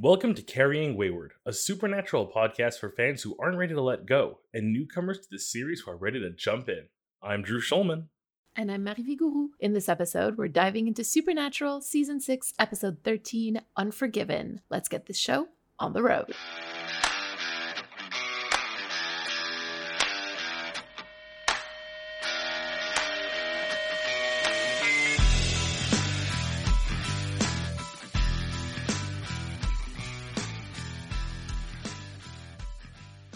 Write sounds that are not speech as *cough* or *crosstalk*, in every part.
Welcome to Carrying Wayward, a supernatural podcast for fans who aren't ready to let go and newcomers to the series who are ready to jump in. I'm Drew Schulman. And I'm Marie Vigourou. In this episode, we're diving into Supernatural Season 6, Episode 13 Unforgiven. Let's get this show on the road.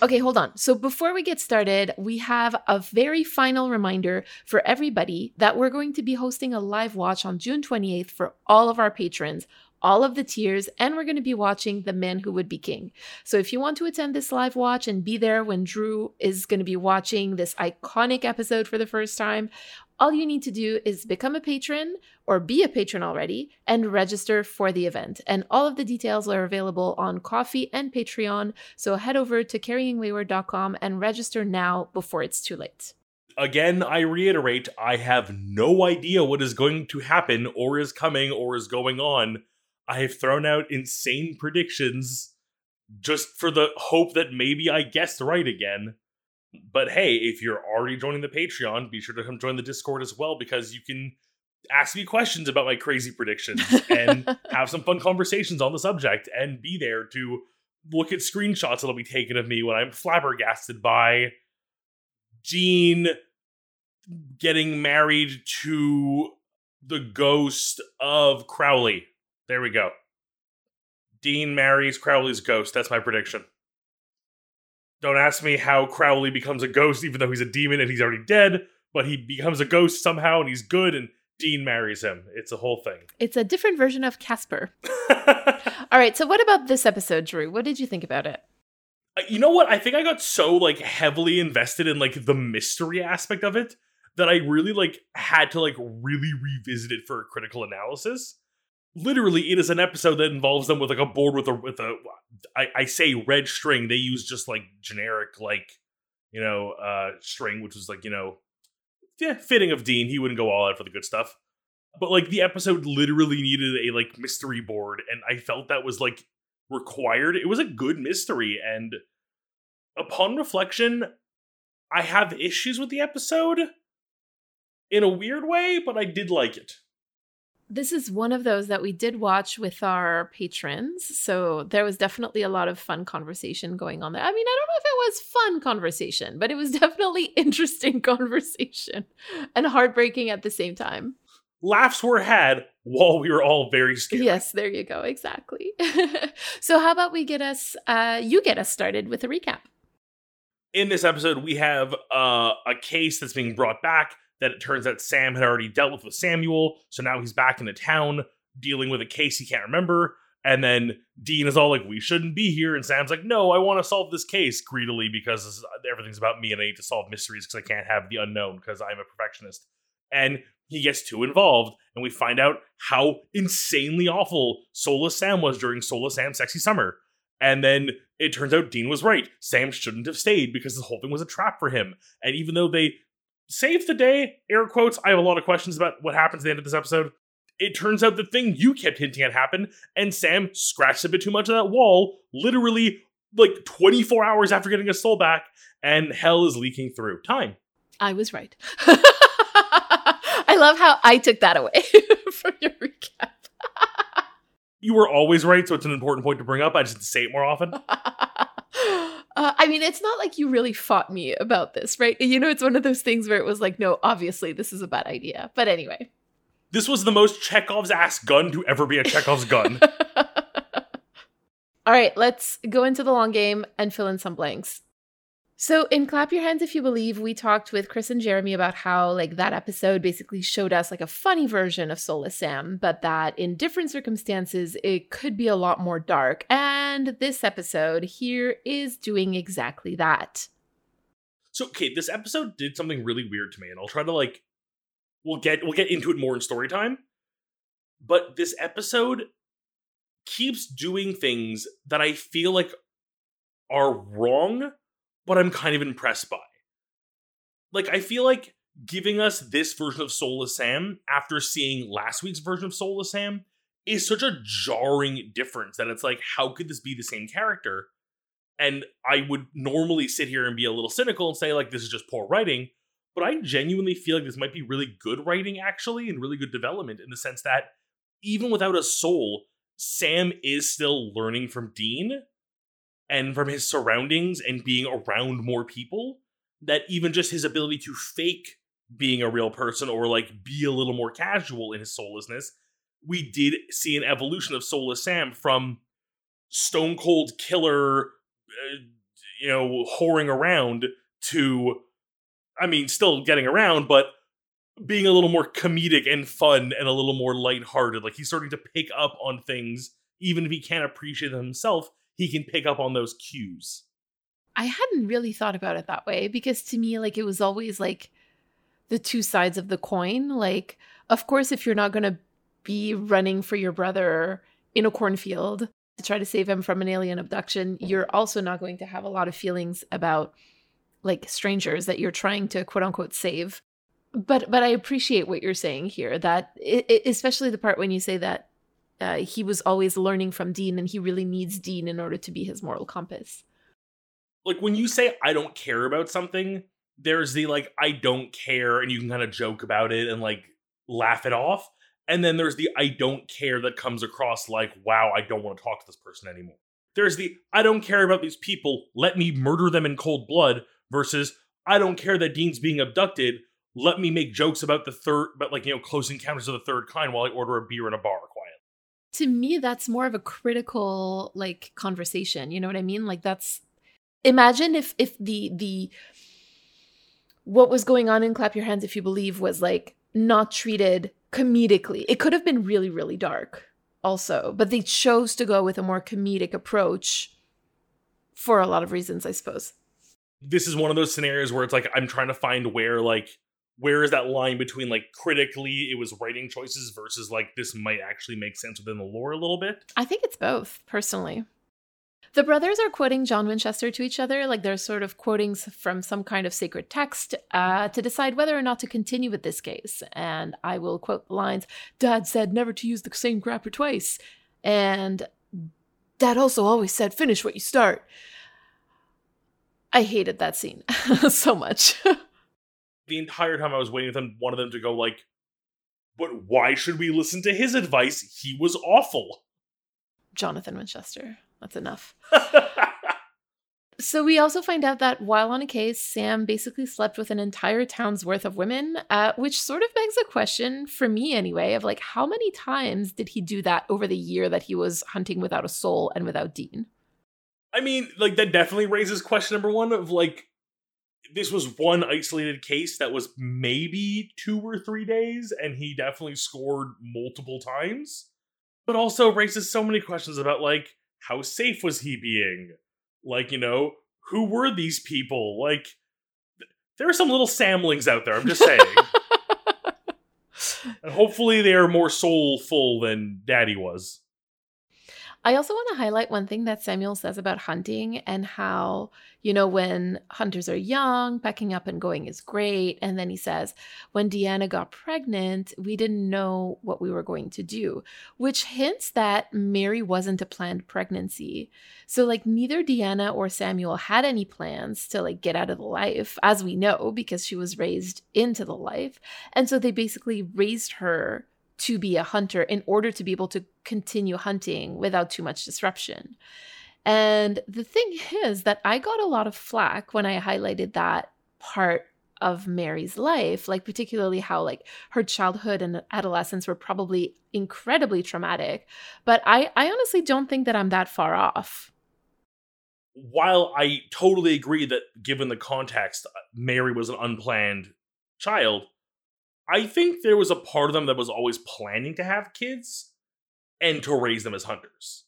Okay, hold on. So before we get started, we have a very final reminder for everybody that we're going to be hosting a live watch on June 28th for all of our patrons, all of the tiers, and we're going to be watching The Man Who Would Be King. So if you want to attend this live watch and be there when Drew is going to be watching this iconic episode for the first time, all you need to do is become a patron or be a patron already and register for the event. And all of the details are available on Ko-fi and Patreon. So head over to carryingwayward.com and register now before it's too late. Again, I reiterate, I have no idea what is going to happen or is coming or is going on. I have thrown out insane predictions just for the hope that maybe I guessed right again. But hey, if you're already joining the Patreon, be sure to come join the Discord as well because you can ask me questions about my crazy predictions and *laughs* have some fun conversations on the subject and be there to look at screenshots that'll be taken of me when I'm flabbergasted by Dean getting married to the ghost of Crowley. There we go. Dean marries Crowley's ghost. That's my prediction. Don't ask me how Crowley becomes a ghost, even though he's a demon and he's already dead, but he becomes a ghost somehow and he's good and Dean marries him. It's a whole thing. It's a different version of Casper. *laughs* All right, so what about this episode, Drew? What did you think about it? Uh, you know what? I think I got so like heavily invested in like the mystery aspect of it that I really like had to like really revisit it for a critical analysis literally it is an episode that involves them with like a board with a with a I, I say red string. They use just like generic like you know uh string which was like you know yeah fitting of dean. He wouldn't go all out for the good stuff. But like the episode literally needed a like mystery board and i felt that was like required. It was a good mystery and upon reflection i have issues with the episode in a weird way but i did like it this is one of those that we did watch with our patrons. So there was definitely a lot of fun conversation going on there. I mean, I don't know if it was fun conversation, but it was *laughs* definitely interesting *laughs* conversation and heartbreaking at the same time. Laughs were had while we were all very scared. Yes, there you go. Exactly. *laughs* so how about we get us uh you get us started with a recap. In this episode, we have uh, a case that's being brought back that it turns out Sam had already dealt with with Samuel. So now he's back in the town dealing with a case he can't remember. And then Dean is all like, "We shouldn't be here," and Sam's like, "No, I want to solve this case greedily because everything's about me, and I need to solve mysteries because I can't have the unknown because I'm a perfectionist." And he gets too involved, and we find out how insanely awful Soulless Sam was during Soulless Sam's sexy summer. And then it turns out Dean was right. Sam shouldn't have stayed because the whole thing was a trap for him. And even though they save the day, air quotes. I have a lot of questions about what happens at the end of this episode. It turns out the thing you kept hinting at happened, and Sam scratched a bit too much of that wall, literally like 24 hours after getting his soul back, and hell is leaking through. Time. I was right. *laughs* I love how I took that away *laughs* from your recap. *laughs* you were always right, so it's an important point to bring up. I just say it more often. Uh, I mean, it's not like you really fought me about this, right? You know, it's one of those things where it was like, no, obviously this is a bad idea. But anyway. This was the most Chekhov's ass gun to ever be a Chekhov's gun. *laughs* All right, let's go into the long game and fill in some blanks. So in Clap Your Hands If You Believe, we talked with Chris and Jeremy about how like that episode basically showed us like a funny version of Soulless Sam, but that in different circumstances it could be a lot more dark. And this episode here is doing exactly that. So okay, this episode did something really weird to me, and I'll try to like we'll get we'll get into it more in story time. But this episode keeps doing things that I feel like are wrong but I'm kind of impressed by. Like, I feel like giving us this version of Soulless Sam after seeing last week's version of Soulless Sam is such a jarring difference that it's like, how could this be the same character? And I would normally sit here and be a little cynical and say, like, this is just poor writing. But I genuinely feel like this might be really good writing, actually, and really good development in the sense that even without a soul, Sam is still learning from Dean and from his surroundings and being around more people. That even just his ability to fake being a real person or like be a little more casual in his soullessness, we did see an evolution of Soulless Sam from stone cold killer, uh, you know, whoring around to, I mean, still getting around, but being a little more comedic and fun and a little more lighthearted. Like he's starting to pick up on things, even if he can't appreciate them himself, he can pick up on those cues. I hadn't really thought about it that way because to me, like, it was always like the two sides of the coin. Like, of course, if you're not going to be running for your brother in a cornfield to try to save him from an alien abduction, you're also not going to have a lot of feelings about like strangers that you're trying to quote unquote save but but I appreciate what you're saying here. That it, it, especially the part when you say that uh, he was always learning from Dean, and he really needs Dean in order to be his moral compass. Like when you say I don't care about something, there's the like I don't care, and you can kind of joke about it and like laugh it off. And then there's the I don't care that comes across like, wow, I don't want to talk to this person anymore. There's the I don't care about these people, let me murder them in cold blood versus I don't care that Dean's being abducted, let me make jokes about the third, but like, you know, close encounters of the third kind while I order a beer in a bar. To me, that's more of a critical like conversation. You know what I mean? Like that's imagine if if the the what was going on in Clap Your Hands If You Believe was like not treated comedically. It could have been really, really dark also, but they chose to go with a more comedic approach for a lot of reasons, I suppose. This is one of those scenarios where it's like I'm trying to find where like where is that line between like critically it was writing choices versus like this might actually make sense within the lore a little bit? I think it's both, personally. The brothers are quoting John Winchester to each other, like they're sort of quoting from some kind of sacred text uh, to decide whether or not to continue with this case. And I will quote the lines Dad said never to use the same grapper twice. And Dad also always said, finish what you start. I hated that scene *laughs* so much. *laughs* the entire time I was waiting for them, one of them to go like, "But why should we listen to his advice? He was awful." Jonathan Winchester. That's enough. *laughs* so we also find out that while on a case, Sam basically slept with an entire town's worth of women, uh, which sort of begs a question for me anyway of like how many times did he do that over the year that he was hunting without a soul and without Dean? I mean, like that definitely raises question number one of like this was one isolated case that was maybe two or three days, and he definitely scored multiple times. But also raises so many questions about like how safe was he being? Like, you know, who were these people? Like, there are some little samlings out there. I'm just saying. *laughs* and hopefully, they are more soulful than Daddy was. I also want to highlight one thing that Samuel says about hunting and how, you know, when hunters are young, packing up and going is great. And then he says, when Deanna got pregnant, we didn't know what we were going to do, which hints that Mary wasn't a planned pregnancy. So, like, neither Deanna or Samuel had any plans to, like, get out of the life, as we know, because she was raised into the life. And so they basically raised her to be a hunter in order to be able to continue hunting without too much disruption. And the thing *laughs* is that I got a lot of flack when I highlighted that part of Mary's life, like particularly how like her childhood and adolescence were probably incredibly traumatic. But I I honestly don't think that I'm that far off. While I totally agree that given the context uh, Mary was an unplanned child, I think there was a part of them that was always planning to have kids and to raise them as hunters.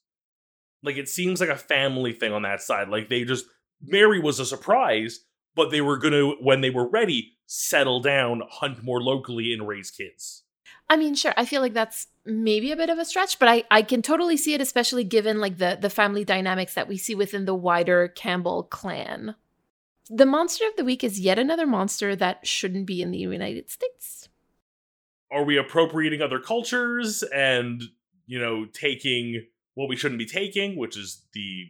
Like it seems like a family thing on that side. Like they just Mary was a surprise, but they were gonna when they were ready settle down, hunt more locally, and raise kids. I mean, sure. I feel like that's maybe a bit of a stretch, but I, I can totally see it, especially given like the the family dynamics that we see within the wider Campbell clan. The monster of the week is yet another monster that shouldn't be in the United States. Are we appropriating other cultures and you know, taking what we shouldn't be taking, which is the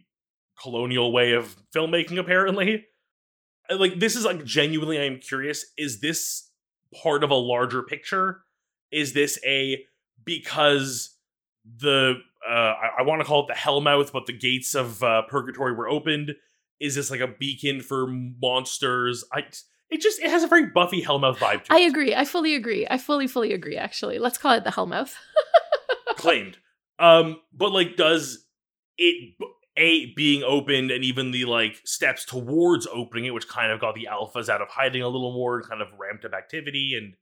colonial way of filmmaking, apparently. Like, this is like genuinely, I'm curious is this part of a larger picture? Is this a because the uh, I, I want to call it the Hellmouth, but the gates of uh, Purgatory were opened? Is this like a beacon for monsters? I it just it has a very Buffy Hellmouth vibe to I it. agree. I fully agree. I fully, fully agree, actually. Let's call it the Hellmouth. *laughs* claimed. Um, but like, does it a being opened and even the like steps towards opening it, which kind of got the alphas out of hiding a little more, and kind of ramped up activity, and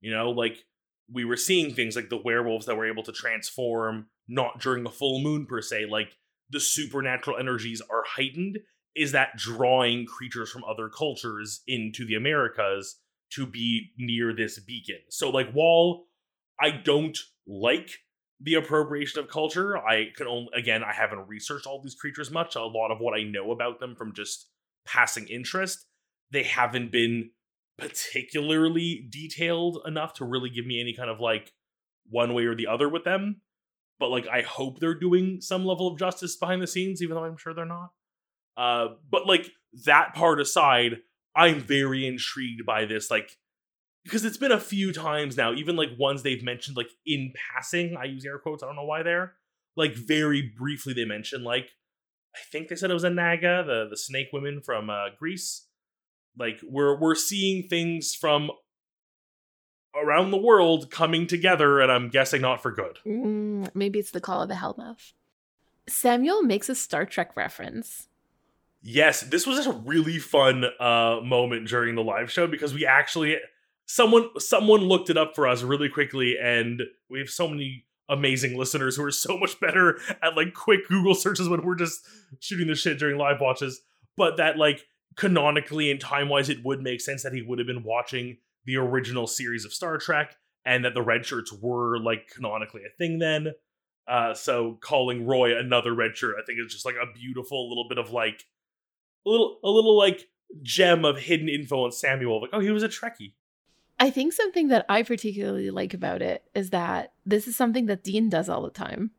you know, like we were seeing things like the werewolves that were able to transform, not during a full moon per se, like the supernatural energies are heightened. Is that drawing creatures from other cultures into the Americas to be near this beacon? So, like, while I don't like the appropriation of culture. I can only again I haven't researched all these creatures much. A lot of what I know about them from just passing interest, they haven't been particularly detailed enough to really give me any kind of like one way or the other with them. But like I hope they're doing some level of justice behind the scenes, even though I'm sure they're not. Uh, but like that part aside, I'm very intrigued by this like because it's been a few times now, even like ones they've mentioned like in passing. I use air quotes. I don't know why they're like very briefly. They mentioned like I think they said it was a Naga, the the snake women from uh, Greece. Like we're we're seeing things from around the world coming together, and I'm guessing not for good. Mm, maybe it's the call of the Hellmouth. Samuel makes a Star Trek reference. Yes, this was just a really fun uh moment during the live show because we actually someone someone looked it up for us really quickly and we have so many amazing listeners who are so much better at like quick Google searches when we're just shooting the shit during live watches. But that like canonically and time wise, it would make sense that he would have been watching the original series of Star Trek and that the red shirts were like canonically a thing then. Uh, so calling Roy another red shirt, I think is just like a beautiful little bit of like a little a little like gem of hidden info on Samuel. Like, oh, he was a Trekkie. I think something that I particularly like about it is that this is something that Dean does all the time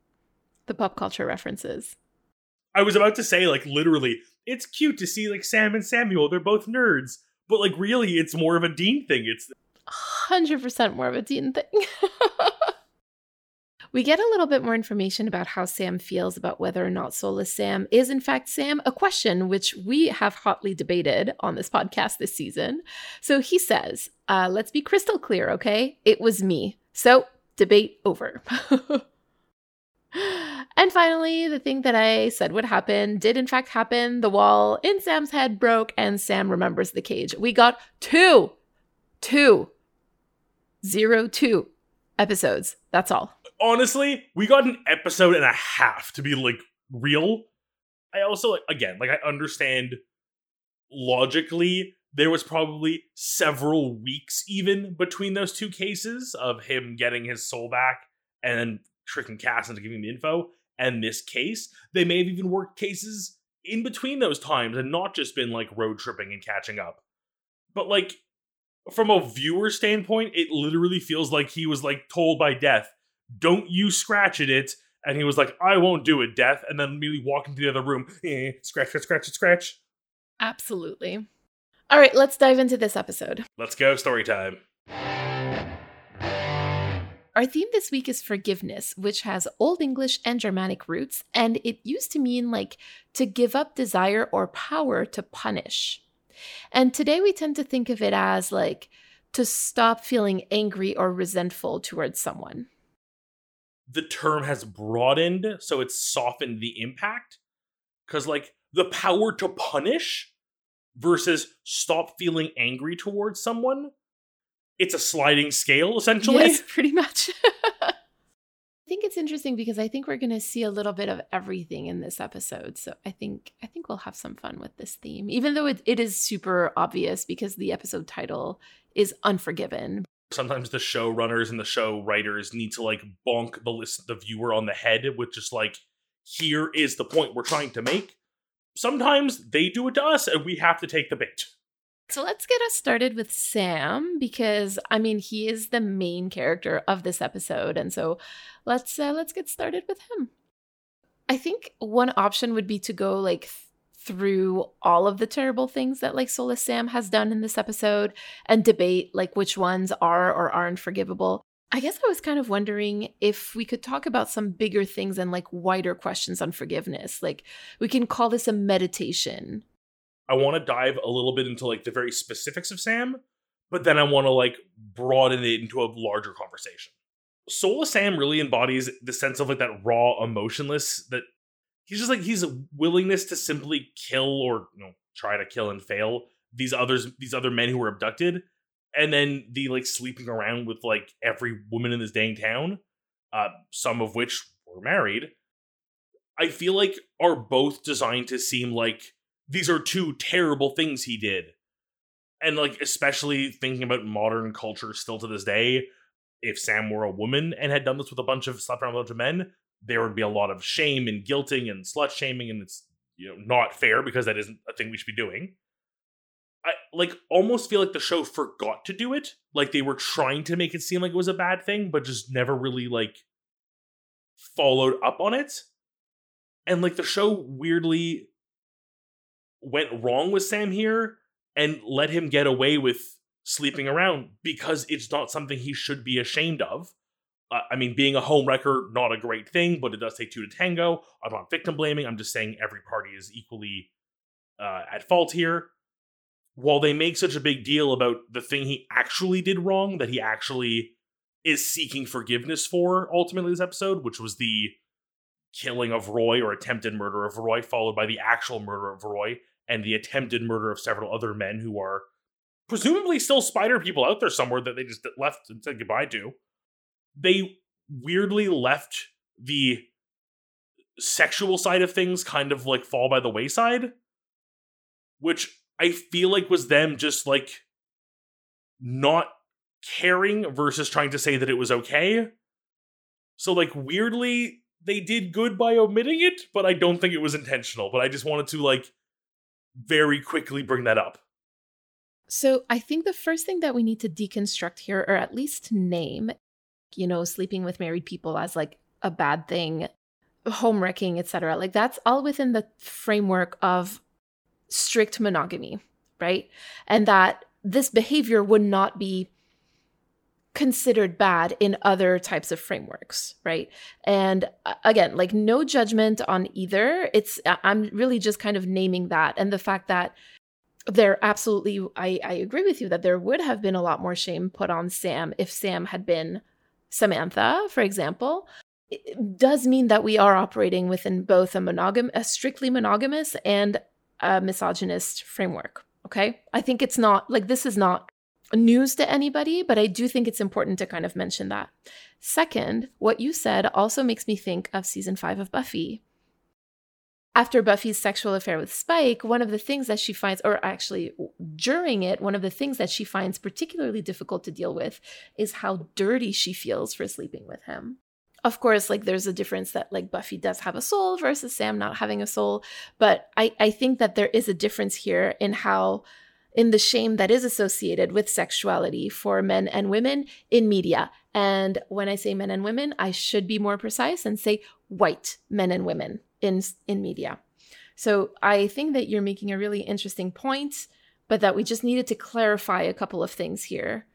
the pop culture references. I was about to say, like, literally, it's cute to see like Sam and Samuel. They're both nerds, but like, really, it's more of a Dean thing. It's 100% more of a Dean thing. *laughs* we get a little bit more information about how Sam feels about whether or not Soulless Sam is, in fact, Sam, a question which we have hotly debated on this podcast this season. So he says, uh, let's be crystal clear, okay? It was me. So, debate over. *laughs* and finally, the thing that I said would happen did in fact happen. The wall in Sam's head broke, and Sam remembers the cage. We got two, two, zero, two episodes. That's all. Honestly, we got an episode and a half to be like real. I also again, like I understand logically there was probably several weeks even between those two cases of him getting his soul back and tricking Cass into giving the info. And this case, they may have even worked cases in between those times and not just been like road tripping and catching up. But like from a viewer standpoint, it literally feels like he was like told by Death, "Don't you scratch at it," and he was like, "I won't do it, Death," and then immediately walk into the other room, eh, scratch, scratch, scratch, scratch. Absolutely. All right, let's dive into this episode. Let's go, story time. Our theme this week is forgiveness, which has Old English and Germanic roots, and it used to mean like to give up desire or power to punish. And today we tend to think of it as like to stop feeling angry or resentful towards someone. The term has broadened, so it's softened the impact. Because, like, the power to punish versus stop feeling angry towards someone, it's a sliding scale, essentially. Yes, *laughs* pretty much. I think it's interesting because I think we're going to see a little bit of everything in this episode. So I think I think we'll have some fun with this theme, even though it, it is super obvious because the episode title is Unforgiven. Sometimes the showrunners and the show writers need to like bonk the list the viewer on the head with just like here is the point we're trying to make sometimes they do it to us and we have to take the bait So let's get us started with Sam because I mean he is the main character of this episode and so let's uh, let's get started with him. I think one option would be to go like through all of the terrible things that like Soulless Sam has done in this episode and debate like which ones are or aren't forgivable. I guess I was kind of wondering if we could talk about some bigger things and like wider questions on forgiveness. Like we can call this a meditation. I want to dive a little bit into like the very specifics of Sam, but then I want to like broaden it into a larger conversation. Soulless Sam really embodies the sense of like that raw, emotionless that he's just like he's a willingness to simply kill or you know try to kill and fail these others these other men who were abducted and then the like sleeping around with like every woman in this dang town uh some of which were married i feel like are both designed to seem like these are two terrible things he did. And like especially thinking about modern culture still to this day if sam were a woman and had done this with a bunch of slept around a bunch of men there would be a lot of shame and guilting and slut shaming, and it's you know not fair because that isn't a thing we should be doing. I like almost feel like the show forgot to do it. Like they were trying to make it seem like it was a bad thing, but just never really like followed up on it. And like the show weirdly went wrong with Sam here and let him get away with sleeping around because it's not something he should be ashamed of. I mean, being a home wrecker, not a great thing, but it does take two to tango. I'm not victim blaming. I'm just saying every party is equally uh, at fault here. While they make such a big deal about the thing he actually did wrong, that he actually is seeking forgiveness for ultimately this episode, which was the killing of Roy or attempted murder of Roy, followed by the actual murder of Roy and the attempted murder of several other men who are presumably still spider people out there somewhere that they just left and said goodbye to they weirdly left the sexual side of things kind of like fall by the wayside, which I feel like was them just like not caring versus trying to say that it was okay. So, like, weirdly, they did good by omitting it, but I don't think it was intentional. But I just wanted to, like, very quickly bring that up. So, I think the first thing that we need to deconstruct here, or at least name, you know, sleeping with married people as like a bad thing, home wrecking, etc. Like that's all within the framework of strict monogamy, right? And that this behavior would not be considered bad in other types of frameworks, right? And uh, again, like no judgment on either. It's I'm really just kind of naming that and the fact that there absolutely I, I agree with you that there would have been a lot more shame put on Sam if Sam had been Samantha, for example, does mean that we are operating within both a monogam a strictly monogamous and a misogynist framework. Okay. I think it's not like this is not news to anybody, but I do think it's important to kind of mention that. Second, what you said also makes me think of season five of Buffy, after Buffy's sexual affair with Spike, one of the things that she finds, or actually during it, one of the things that she finds particularly difficult to deal with is how dirty she feels for sleeping with him. Of course, like there's a difference that like Buffy does have a soul versus Sam not having a soul. But I, I think that there is a difference here in how in the shame that is associated with sexuality for men and women in media. And when I say men and women, I should be more precise and say white men and women in in media. So I think that you're making a really interesting point, but that we just needed to clarify a couple of things here.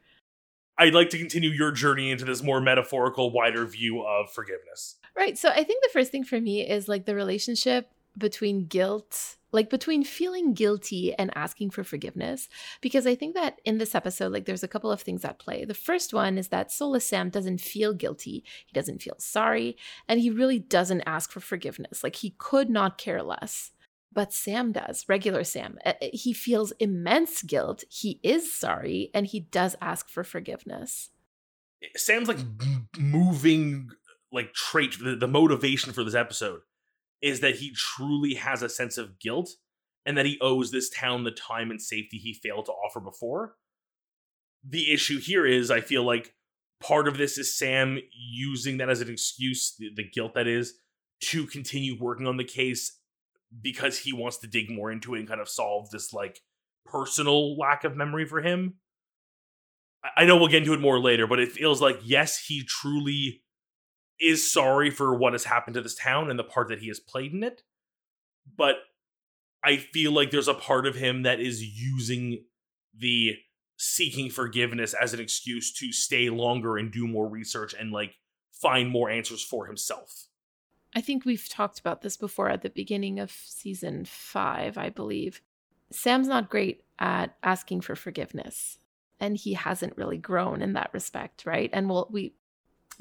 I'd like to continue your journey into this more metaphorical, wider view of forgiveness. Right. So I think the first thing for me is like the relationship between guilt like between feeling guilty and asking for forgiveness because i think that in this episode like there's a couple of things at play the first one is that soulless sam doesn't feel guilty he doesn't feel sorry and he really doesn't ask for forgiveness like he could not care less but Sam does, regular Sam. He feels immense guilt. He is sorry and he does ask for forgiveness. Sam's like moving like trait, the, the motivation for this episode is that he truly has a sense of guilt and that he owes this town the time and safety he failed to offer before. The issue here is, I feel like part of this is Sam using that as an excuse, the, the guilt that is, to continue working on the case because he wants to dig more into it and kind of solve this like personal lack of memory for him. I know we'll get into it more later, but it feels like yes, he truly is sorry for what has happened to this town and the part that he has played in it. But I feel like there's a part of him that is using the seeking forgiveness as an excuse to stay longer and do more research and like find more answers for himself. I think we've talked about this before at the beginning of season five, I believe. Sam's not great at asking for forgiveness, and he hasn't really grown in that respect, right? And we'll, we,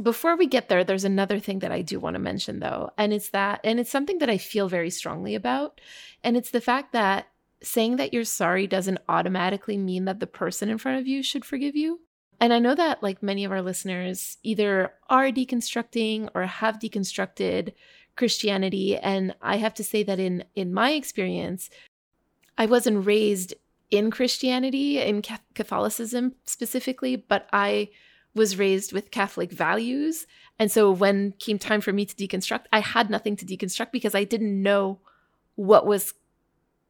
before we get there, there's another thing that I do want to mention though, and it's that, and it's something that I feel very strongly about, and it's the fact that saying that you're sorry doesn't automatically mean that the person in front of you should forgive you. And I know that like many of our listeners either are deconstructing or have deconstructed Christianity and I have to say that in in my experience I wasn't raised in Christianity in Catholicism specifically, but I was raised with Catholic values. And so when came time for me to deconstruct, I had nothing to deconstruct because I didn't know what was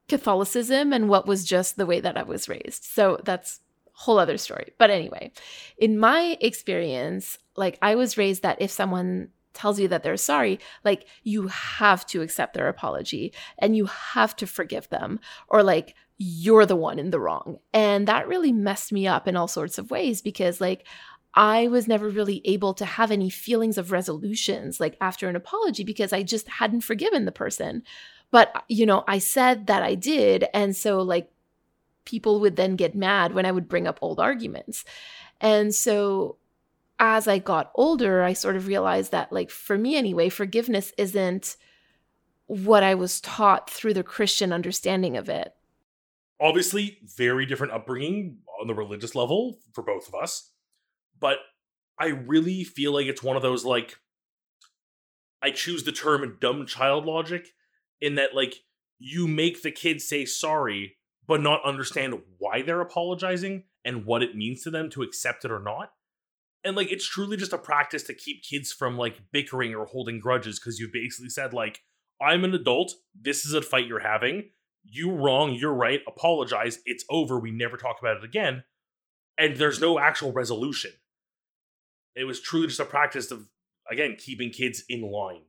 Catholicism and what was just the way that I was raised. So that's whole other story. But anyway, in my experience, like I was raised that if someone tells you that they're sorry, like you have to accept their apology and you have to forgive them or like you're the one in the wrong. And that really messed me up in all sorts of ways because like I was never really able to have any feelings of resolutions like after an apology because I just hadn't forgiven the person. But uh, you know, I said that I did and so like people would then get mad when I would bring up old arguments. And so as I got older, I sort of realized that, like, for me anyway, forgiveness isn't what I was taught through the Christian understanding of it. Obviously, very different upbringing on the religious level for both of us. But I really feel like it's one of those, like, I choose the term dumb child logic in that, like, you make the kid say sorry but not understand why they're apologizing and what it means to them to accept it or not. And like it's truly just a practice to keep kids from like bickering or holding grudges because you've basically said like I'm an adult, this is a fight you're having. You wrong, you're right, apologize, it's over, we never talk about it again. And there's no actual resolution. It was truly just a practice of again keeping kids in line.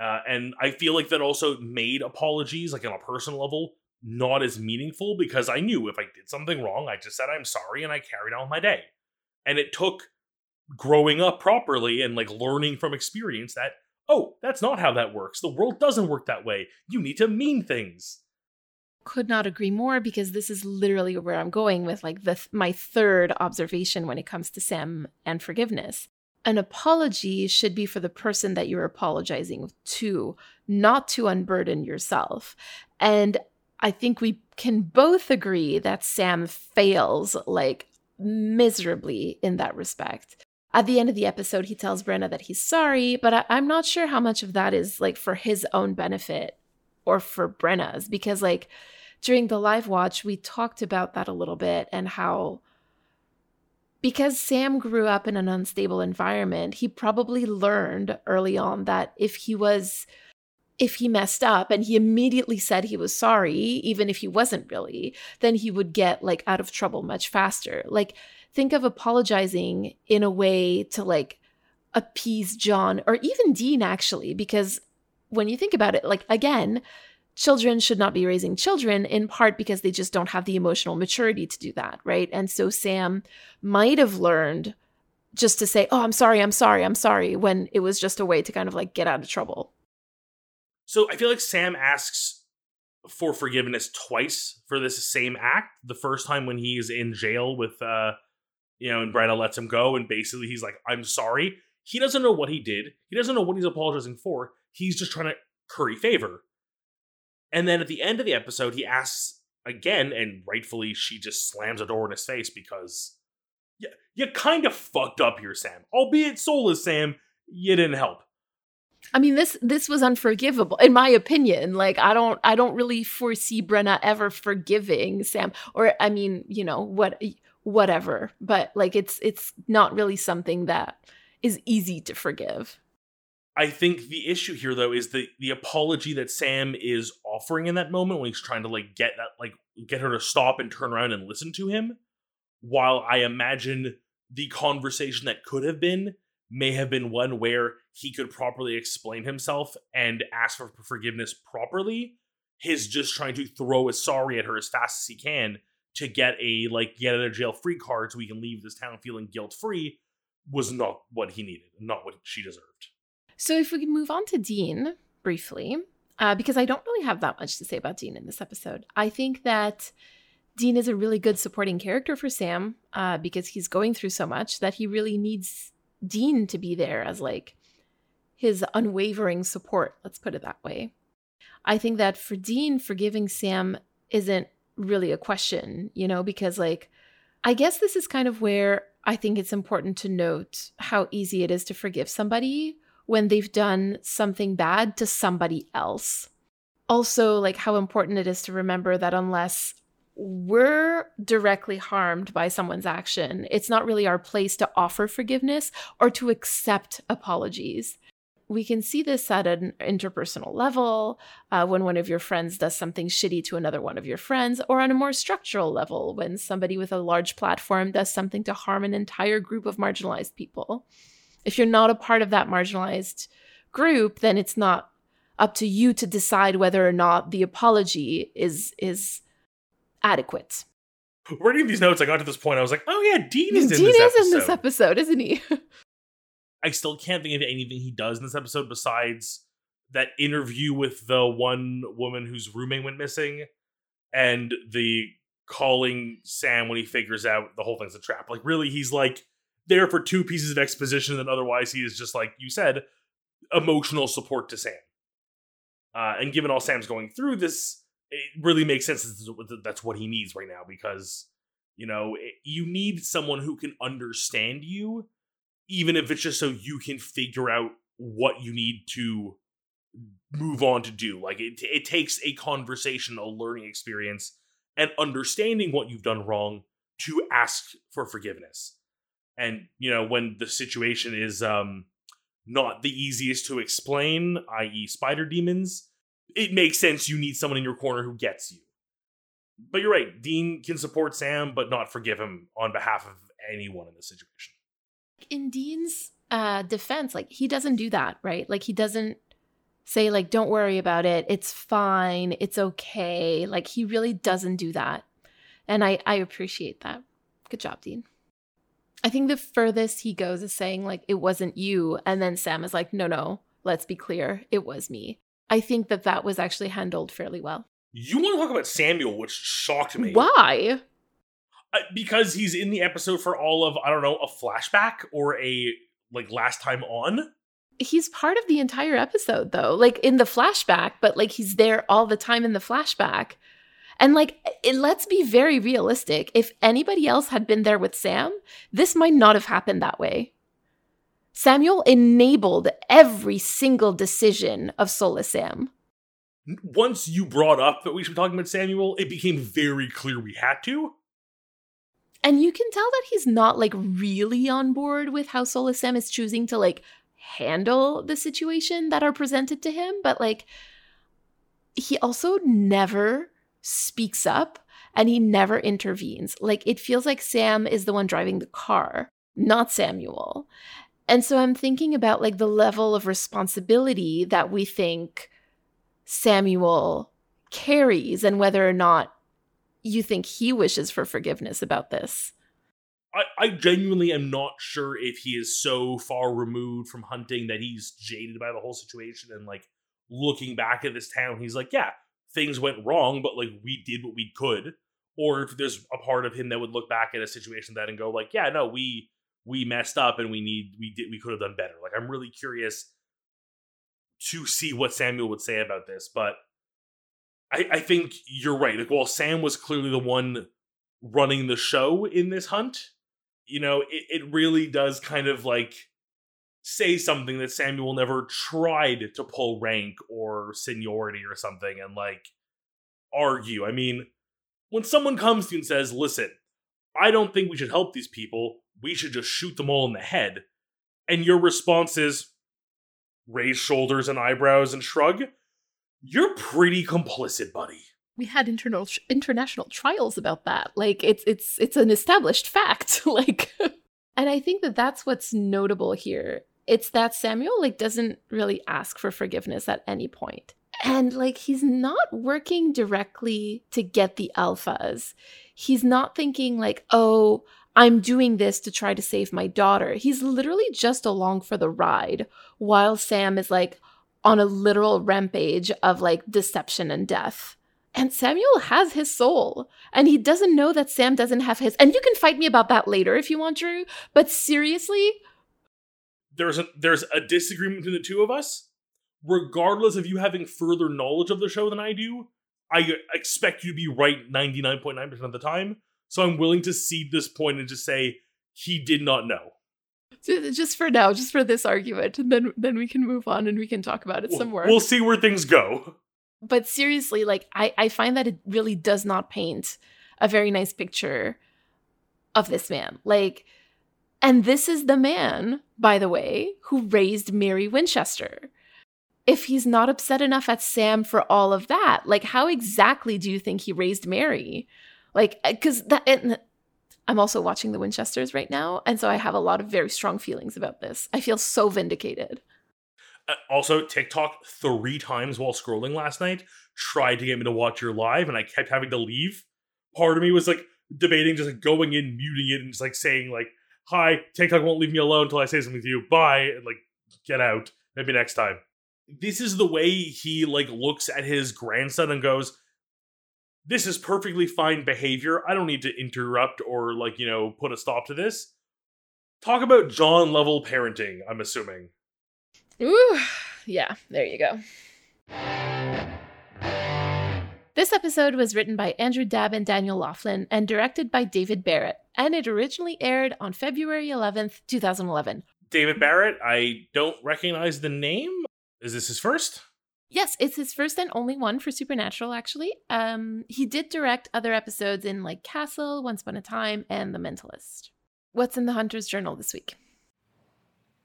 Uh, and I feel like that also made apologies, like on a personal level, not as meaningful because I knew if I did something wrong, I just said I'm sorry and I carried on my day. And it took growing up properly and like learning from experience that, oh, that's not how that works. The world doesn't work that way. You need to mean things. Could not agree more because this is literally where I'm going with like the my third observation when it comes to Sam and forgiveness. An apology should be for the person that you're apologizing to, not to unburden yourself. And I think we can both agree that Sam fails like miserably in that respect. At the end of the episode, he tells Brenna that he's sorry, but I- am not sure how much of that is like for his own benefit or for Brenna's, because like during the live watch, we talked about that a little bit and how because Sam grew up in an unstable environment, he probably learned early on that if he was if he messed up and he immediately said he was sorry, even if he wasn't really, then he would get like out of trouble much faster. Like, think of apologizing in a way to like appease John or even Dean, actually, because when you think about it, like, again, children should not be raising children in part because they just don't have the emotional maturity to do that, right? And so Sam might have learned just to say, Oh, I'm sorry, I'm sorry, I'm sorry, when it was just a way to kind of like get out of trouble. So I feel like Sam asks for forgiveness twice for this same act. The first time when he's in jail with uh you know, and Brenna lets him go, and basically he's like, I'm sorry. He doesn't know what he did. He doesn't know what he's apologizing for. He's just trying to curry favor. And then at the end of the episode, he asks again, and rightfully she just slams a door in his face because yeah, you kind of fucked up here, Sam. Albeit soulless, Sam, you didn't help. I mean this this was unforgivable in my opinion. Like I don't I don't really foresee Brenna ever forgiving Sam or I mean, you know, what whatever. But like it's it's not really something that is easy to forgive. I think the issue here though is the the apology that Sam is offering in that moment when he's trying to like get that like get her to stop and turn around and listen to him. While I imagine the conversation that could have been may have been one where he could properly explain himself and ask for forgiveness properly. His just trying to throw a sorry at her as fast as he can to get a like get out of jail free card so he can leave this town feeling guilt free was not what he needed, not what she deserved. So if we can move on to Dean briefly, uh, because I don't really have that much to say about Dean in this episode. I think that Dean is a really good supporting character for Sam uh, because he's going through so much that he really needs Dean to be there as like his unwavering support. Let's put it that way. I think that for Dean, forgiving Sam isn't really a question, you know, because like I guess this is kind of where I think it's important to note how easy it is to forgive somebody when they've done something bad to somebody else. Also, like how important it is to remember that unless we're directly harmed by someone's action, it's not really our place to offer forgiveness or to accept apologies. We can see this at an interpersonal level uh, when one of your friends does something shitty to another one of your friends, or on a more structural level when somebody with a large platform does something to harm an entire group of marginalized people. If you're not a part of that marginalized group, then it's not up to you to decide whether or not the apology is is adequate. Reading these notes, I got to this point. I was like, "Oh yeah, Dean is in this. Dean is episode." in this episode, isn't he? *laughs* I still can't think of anything he does in this episode besides that interview with the one woman whose roommate went missing, and the calling Sam when he figures out the whole thing's a trap. Like, really, he's like there for two pieces of exposition, and otherwise he is just like you said, emotional support to Sam. Uh, and given all Sam's going through, this it really makes sense. that That's what he needs right now because you know it, you need someone who can understand you, even if it's just so you can figure out what you need to move on to do. Like it, it takes a conversation, a learning experience, and understanding what you've done wrong to ask for forgiveness and you know when the situation is um not the easiest to explain i.e spider demons it makes sense you need someone in your corner who gets you. But you're right dean can support sam but not forgive him on behalf of anyone in this situation. In dean's uh defense like he doesn't do that right? Like he doesn't say like don't worry about it. It's fine. It's okay. Like he really doesn't do that. And i i appreciate that. Good job dean I think the furthest he goes is saying, like, it wasn't you. And then Sam is like, no, no, let's be clear. It was me. I think that that was actually handled fairly well. You want to talk about Samuel, which shocked me. Why? Uh, because he's in the episode for all of, I don't know, a flashback or a, like, last time on. He's part of the entire episode, though, like in the flashback, but like he's there all the time in the flashback. And like, it, let's be very realistic. If anybody else had been there with Sam, this might not have happened that way. Samuel enabled every single decision of Soulless Sam. Once you brought up that we should be talking about Samuel, it became very clear we had to. And you can tell that he's not like really on board with how Soulless Sam is choosing to like handle the situation that are presented to him, but like he also never speaks up and he never intervenes. Like it feels like Sam is the one driving the car, not Samuel. And so I'm thinking about like the level of responsibility that we think Samuel carries and whether or not you think he wishes for forgiveness about this. I, I genuinely am not sure if he is so far removed from hunting that he's jaded by the whole situation and like looking back at this town, he's like, yeah, things went wrong, but like we did what we could, or if there's a part of him that would look back at a situation that and go like, yeah, no, we we messed up and we need we did we could have done better. Like I'm really curious to see what Samuel would say about this, but I, I think you're right. Like, while Sam was clearly the one running the show in this hunt, you know, it, it really does kind of like say something that Samuel never tried to pull rank or seniority or something and like argue. I mean, when someone comes to you and says, listen, I don't think we should help these people, we should just shoot them all in the head, and your response is raise shoulders and eyebrows and shrug, you're pretty complicit, buddy. We had internal international trials about that. Like it's it's it's an established fact. *laughs* like *laughs* and I think that that's what's notable here. It's that Samuel like doesn't really ask for forgiveness at any point. And like he's not working directly to get the alphas. He's not thinking like, "Oh, I'm doing this to try to save my daughter." He's literally just along for the ride while Sam is like on a literal rampage of like deception and death. And Samuel has his soul, and he doesn't know that Sam doesn't have his. And you can fight me about that later if you want, Drew. But seriously, there's a there's a disagreement between the two of us. Regardless of you having further knowledge of the show than I do, I expect you to be right 99.9% of the time. So I'm willing to cede this point and just say he did not know just for now, just for this argument, and then then we can move on and we can talk about it some more. We'll see where things go. But seriously, like I, I find that it really does not paint a very nice picture of this man. Like, and this is the man, by the way, who raised Mary Winchester. If he's not upset enough at Sam for all of that, like how exactly do you think he raised Mary? Like, because that I'm also watching the Winchesters right now, and so I have a lot of very strong feelings about this. I feel so vindicated. Uh, also, TikTok three times while scrolling last night tried to get me to watch your live, and I kept having to leave. Part of me was like debating just like going in, muting it, and just like saying like, "Hi, TikTok won't leave me alone until I say something to you. Bye," and like get out. Maybe next time. This is the way he like looks at his grandson and goes, this is perfectly fine behavior. I don't need to interrupt or like, you know, put a stop to this. Talk about John level parenting, I'm assuming. Ooh, yeah, there you go. This episode was written by Andrew Dabb and Daniel Loflin and directed by David Barrett, and it originally aired on February 11th, 2011. David Barrett, I don't recognize the name. Is this his first? Yes, it's his first and only one for Supernatural, actually. Um, he did direct other episodes in like Castle, Once Upon a Time, and The Mentalist. What's in the Hunter's Journal this week?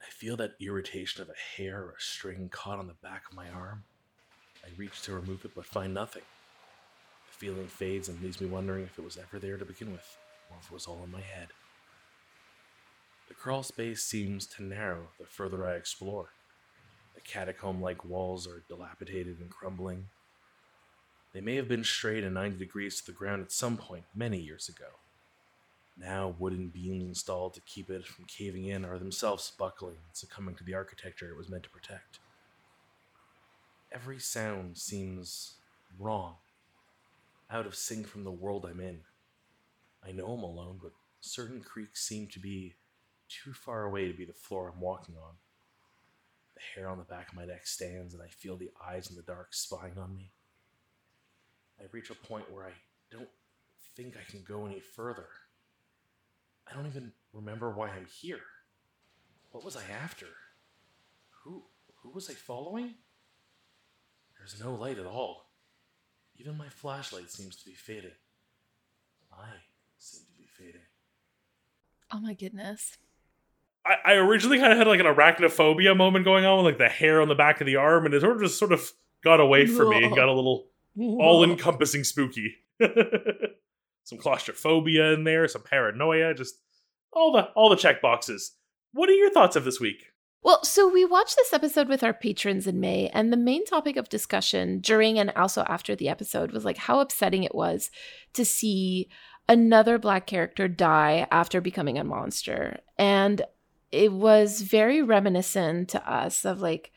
I feel that irritation of a hair or a string caught on the back of my arm. I reach to remove it but find nothing. Feeling fades and leaves me wondering if it was ever there to begin with, or if it was all in my head. The crawl space seems to narrow the further I explore. The catacomb like walls are dilapidated and crumbling. They may have been straight and 90 degrees to the ground at some point many years ago. Now, wooden beams installed to keep it from caving in are themselves buckling and succumbing to the architecture it was meant to protect. Every sound seems wrong, out of sync from the world I'm in. I know I'm alone, but certain creaks seem to be too far away to be the floor I'm walking on. The hair on the back of my neck stands, and I feel the eyes in the dark spying on me. I reach a point where I don't think I can go any further. I don't even remember why I'm here. What was I after? Who who was I following? There's no light at all. Even my flashlight seems to be fading. I seem to be fading. Oh my goodness. I, I originally kind of had like an arachnophobia moment going on with like the hair on the back of the arm, and it sort of just sort of got away from me and got a little all encompassing spooky. *laughs* some claustrophobia in there, some paranoia, just all the all the check boxes. What are your thoughts of this week? Well, so we watched this episode with our patrons in May, and the main topic of discussion during and also after the episode was like how upsetting it was to see another black character die after becoming a monster. And it was very reminiscent to us of like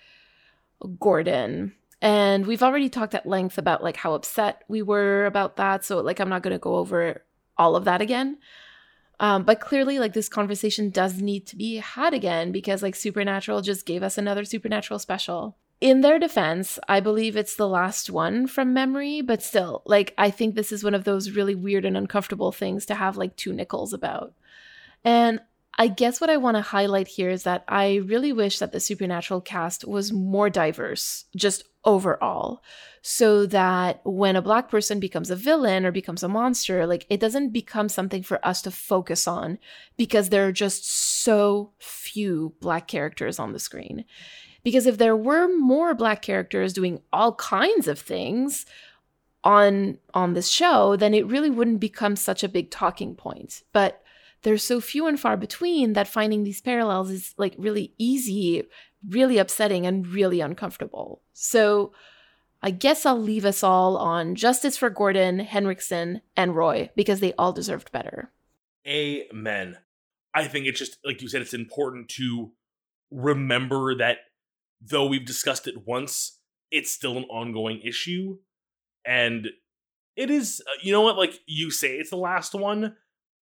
Gordon. And we've already talked at length about like how upset we were about that. So like I'm not gonna go over all of that again. Um, but clearly, like this conversation does need to be had again because like Supernatural just gave us another Supernatural special. In their defense, I believe it's the last one from memory, but still, like I think this is one of those really weird and uncomfortable things to have like two nickels about. And I guess what I want to highlight here is that I really wish that the Supernatural cast was more diverse, just overall, so that when a black person becomes a villain or becomes a monster, like it doesn't become something for us to focus on because there are just so few black characters on the screen. Because if there were more black characters doing all kinds of things on on this show, then it really wouldn't become such a big talking point. But they're so few and far between that finding these parallels is like really easy, really upsetting, and really uncomfortable. So I guess I'll leave us all on justice for Gordon, Henriksen, and Roy because they all deserved better. Amen. I think it's just, like you said, it's important to remember that though we've discussed it once, it's still an ongoing issue. And it is, uh, you know what, like you say it's the last one,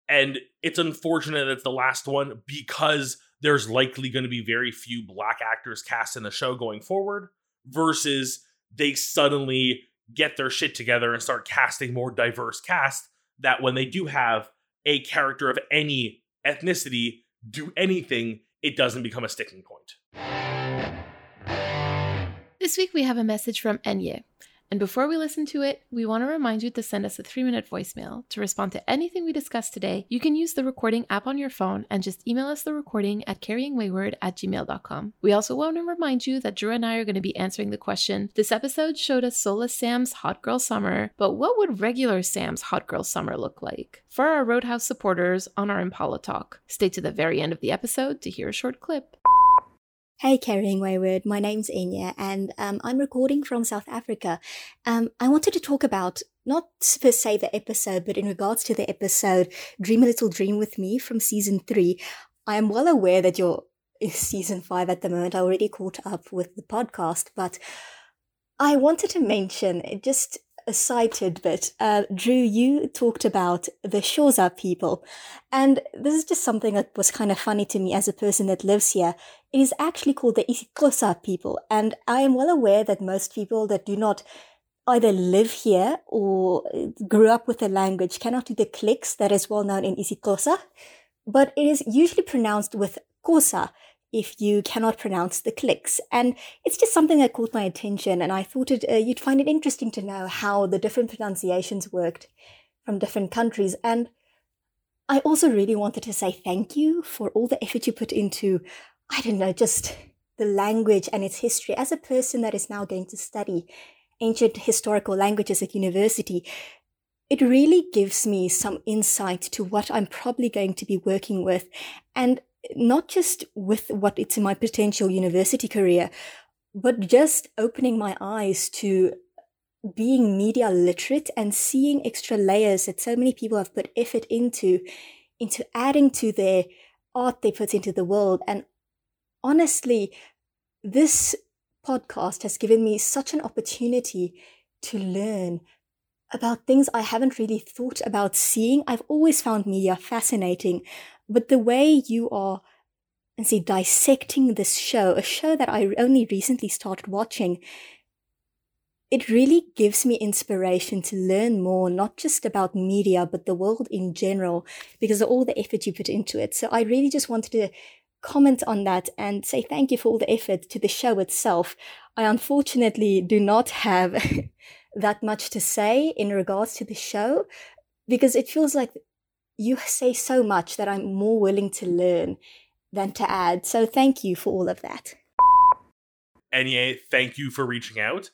and it's unfortunate that it's the last one because there's likely going to be very few black actors cast in the show going forward versus they suddenly get their shit together and start casting more diverse cast that when they do have a character of any ethnicity do anything it doesn't become a sticking point this week we have a message from Enya. And before we listen to it, we want to remind you to send us a three minute voicemail. To respond to anything we discussed today, you can use the recording app on your phone and just email us the recording at carryingwayward at gmail.com. We also want to remind you that Drew and I are going to be answering the question this episode showed us Soulless Sam's Hot Girl Summer, but what would regular Sam's Hot Girl Summer look like? For our Roadhouse supporters on our Impala Talk, stay to the very end of the episode to hear a short clip. Hey, Carrying Wayward. My name's Enya, and um, I'm recording from South Africa. Um, I wanted to talk about not per se the episode, but in regards to the episode Dream a Little Dream with Me from season three. I am well aware that you're in *laughs* season five at the moment. I already caught up with the podcast, but I wanted to mention just a side tidbit. Uh, Drew, you talked about the Xhosa people. And this is just something that was kind of funny to me as a person that lives here. It is actually called the isiXhosa people. And I am well aware that most people that do not either live here or grew up with the language cannot do the clicks that is well known in isiXhosa, But it is usually pronounced with kosa, if you cannot pronounce the clicks. And it's just something that caught my attention, and I thought it, uh, you'd find it interesting to know how the different pronunciations worked from different countries. And I also really wanted to say thank you for all the effort you put into, I don't know, just the language and its history. As a person that is now going to study ancient historical languages at university, it really gives me some insight to what I'm probably going to be working with. And not just with what it's in my potential university career, but just opening my eyes to being media literate and seeing extra layers that so many people have put effort into, into adding to their art they put into the world. And honestly, this podcast has given me such an opportunity to learn about things I haven't really thought about seeing. I've always found media fascinating, but the way you are, and see, dissecting this show, a show that I only recently started watching, it really gives me inspiration to learn more, not just about media, but the world in general, because of all the effort you put into it. So I really just wanted to comment on that and say thank you for all the effort to the show itself. I unfortunately do not have *laughs* that much to say in regards to the show because it feels like you say so much that I'm more willing to learn than to add. So thank you for all of that. Enya, thank you for reaching out.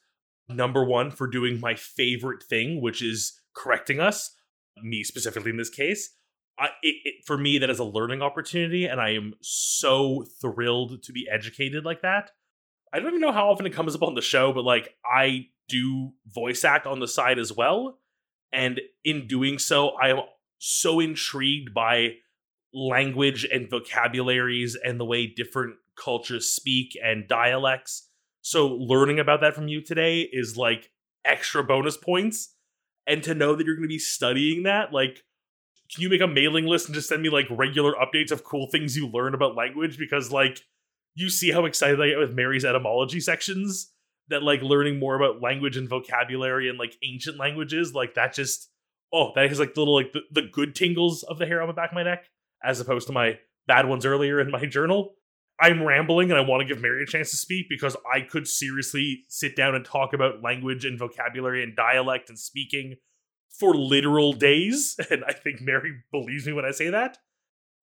Number one, for doing my favorite thing, which is correcting us, me specifically in this case. I, it, it, for me, that is a learning opportunity, and I am so thrilled to be educated like that. I don't even know how often it comes up on the show, but like I do voice act on the side as well. And in doing so, I am so intrigued by language and vocabularies and the way different cultures speak and dialects. So learning about that from you today is like extra bonus points. And to know that you're going to be studying that, like, can you make a mailing list and just send me like regular updates of cool things you learn about language? Because like, you see how excited I get with Mary's etymology sections. That like learning more about language and vocabulary and like ancient languages, like that just oh, that has like the little like the, the good tingles of the hair on the back of my neck, as opposed to my bad ones earlier in my journal. I'm rambling and I want to give Mary a chance to speak because I could seriously sit down and talk about language and vocabulary and dialect and speaking for literal days. *laughs* And I think Mary believes me when I say that.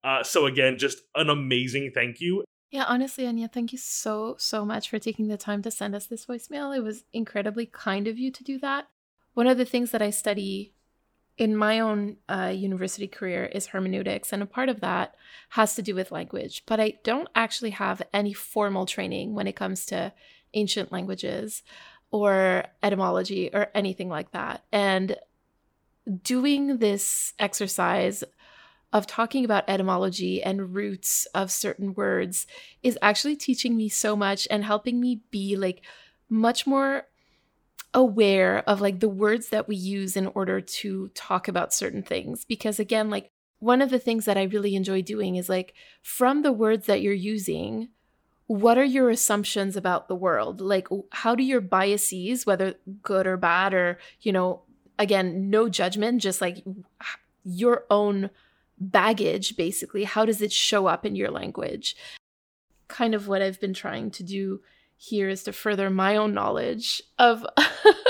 Uh, so, again, just an amazing thank you. Yeah, honestly, Anya, thank you so, so much for taking the time to send us this voicemail. It was incredibly kind of you to do that. One of the things that I study in my own uh, university career is hermeneutics, and a part of that has to do with language. But I don't actually have any formal training when it comes to ancient languages or etymology or anything like that. And doing this exercise of talking about etymology and roots of certain words is actually teaching me so much and helping me be like much more aware of like the words that we use in order to talk about certain things because again like one of the things that I really enjoy doing is like from the words that you're using what are your assumptions about the world like how do your biases whether good or bad or you know again no judgment just like your own baggage, basically. How does it show up in your language? Kind of what I've been trying to do here is to further my own knowledge of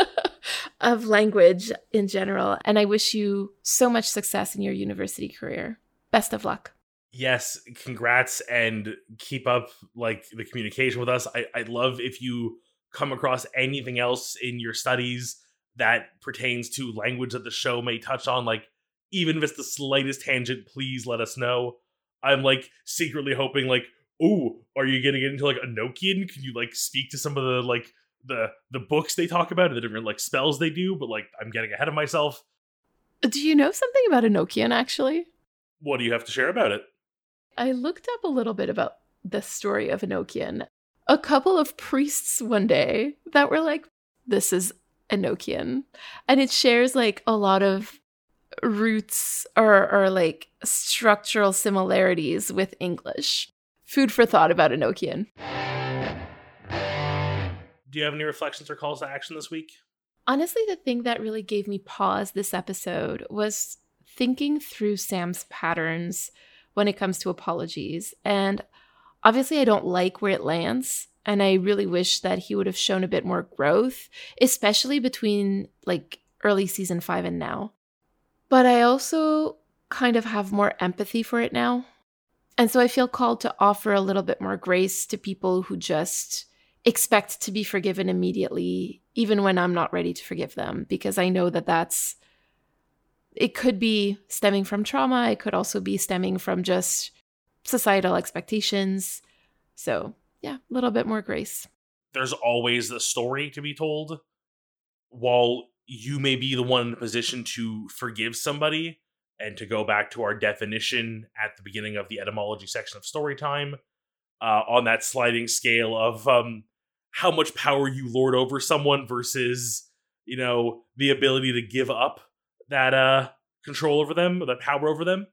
*laughs* of language in general. And i wish you so much success in your university career. Best of luck. Yes congrats and keep up like the communication with us. I, i'd love if you come across anything else in your studies that pertains to language that the show may touch on. Like even if it's the slightest tangent, please let us know. I'm like secretly hoping like, oh, are you gonna get into like Enochian? Can you like speak to some of the like the the books they talk about, and the different like spells they do? But like, I'm getting ahead of myself. Do you know something about Enochian actually? What do you have to share about it? I looked up a little bit about the story of Enochian. A couple of priests one day that were like, this is Enochian. And it shares like a lot of roots or, or like structural similarities with English. Food for thought about Enochian. Do you have any reflections or calls to action this week? Honestly, the thing that really gave me pause this episode was thinking through Sam's patterns when it comes to apologies. And obviously, I don't like where it lands. And I really wish that he would have shown a bit more growth, especially between like early season five and now. But I also kind of have more empathy for it now. And so I feel called to offer a little bit more grace to people who just expect to be forgiven immediately, even when I'm not ready to forgive them, because I know that that's, it could be stemming from trauma. It could also be stemming from just societal expectations. So, yeah, a little bit more grace. There's always the story to be told. While you may be the one in a position to forgive somebody and to go back to our definition at the beginning of the etymology section of storytime uh, on that sliding scale of um, how much power you lord over someone versus you know the ability to give up that uh, control over them that power over them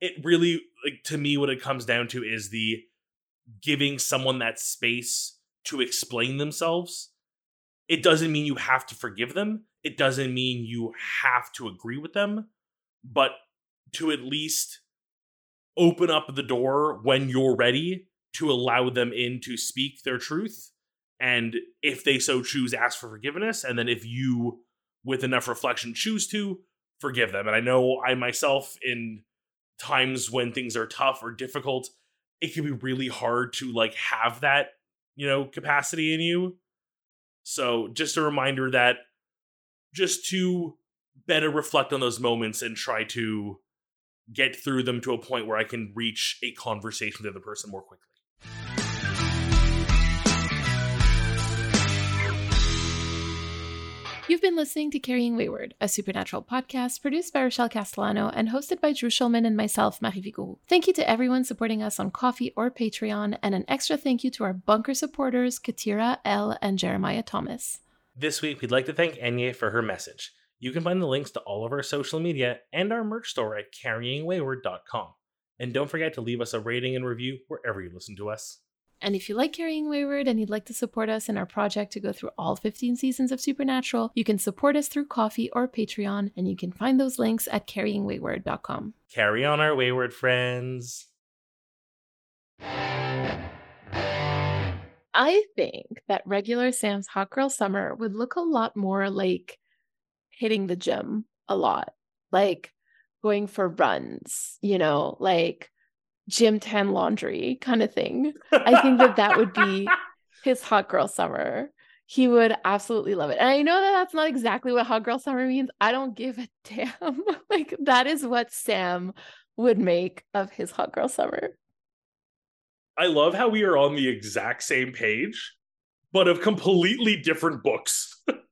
it really like to me what it comes down to is the giving someone that space to explain themselves. It doesn't mean you have to forgive them. It doesn't mean you have to agree with them, but to at least open up the door when you're ready to allow them in to speak their truth. And if they so choose, ask for forgiveness. And then if you, with enough reflection, choose to, forgive them. And I know I myself, in times when things are tough or difficult, it can be really hard to like have that, you know, capacity in you. So just a reminder that just to better reflect on those moments and try to get through them to a point where I can reach a conversation with the other person more quickly. You've been listening to Carrying Wayward, a supernatural podcast produced by Rochelle Castellano and hosted by Drew Schulman and myself, Marie Vigo. Thank you to everyone supporting us on Ko-fi or Patreon, and an extra thank you to our bunker supporters, Katira L. and Jeremiah Thomas. This week, we'd like to thank Enya for her message. You can find the links to all of our social media and our merch store at carryingwayward.com. And don't forget to leave us a rating and review wherever you listen to us. And if you like Carrying Wayward and you'd like to support us in our project to go through all 15 seasons of Supernatural, you can support us through Ko-fi or Patreon, and you can find those links at carryingwayward.com. Carry on our wayward friends. I think that regular Sam's Hot Girl Summer would look a lot more like hitting the gym a lot, like going for runs, you know, like gym tan laundry kind of thing. I think that that would be *laughs* his hot girl summer. He would absolutely love it. And I know that that's not exactly what hot girl summer means. I don't give a damn. *laughs* like that is what Sam would make of his hot girl summer. I love how we are on the exact same page, but of completely different books. *laughs*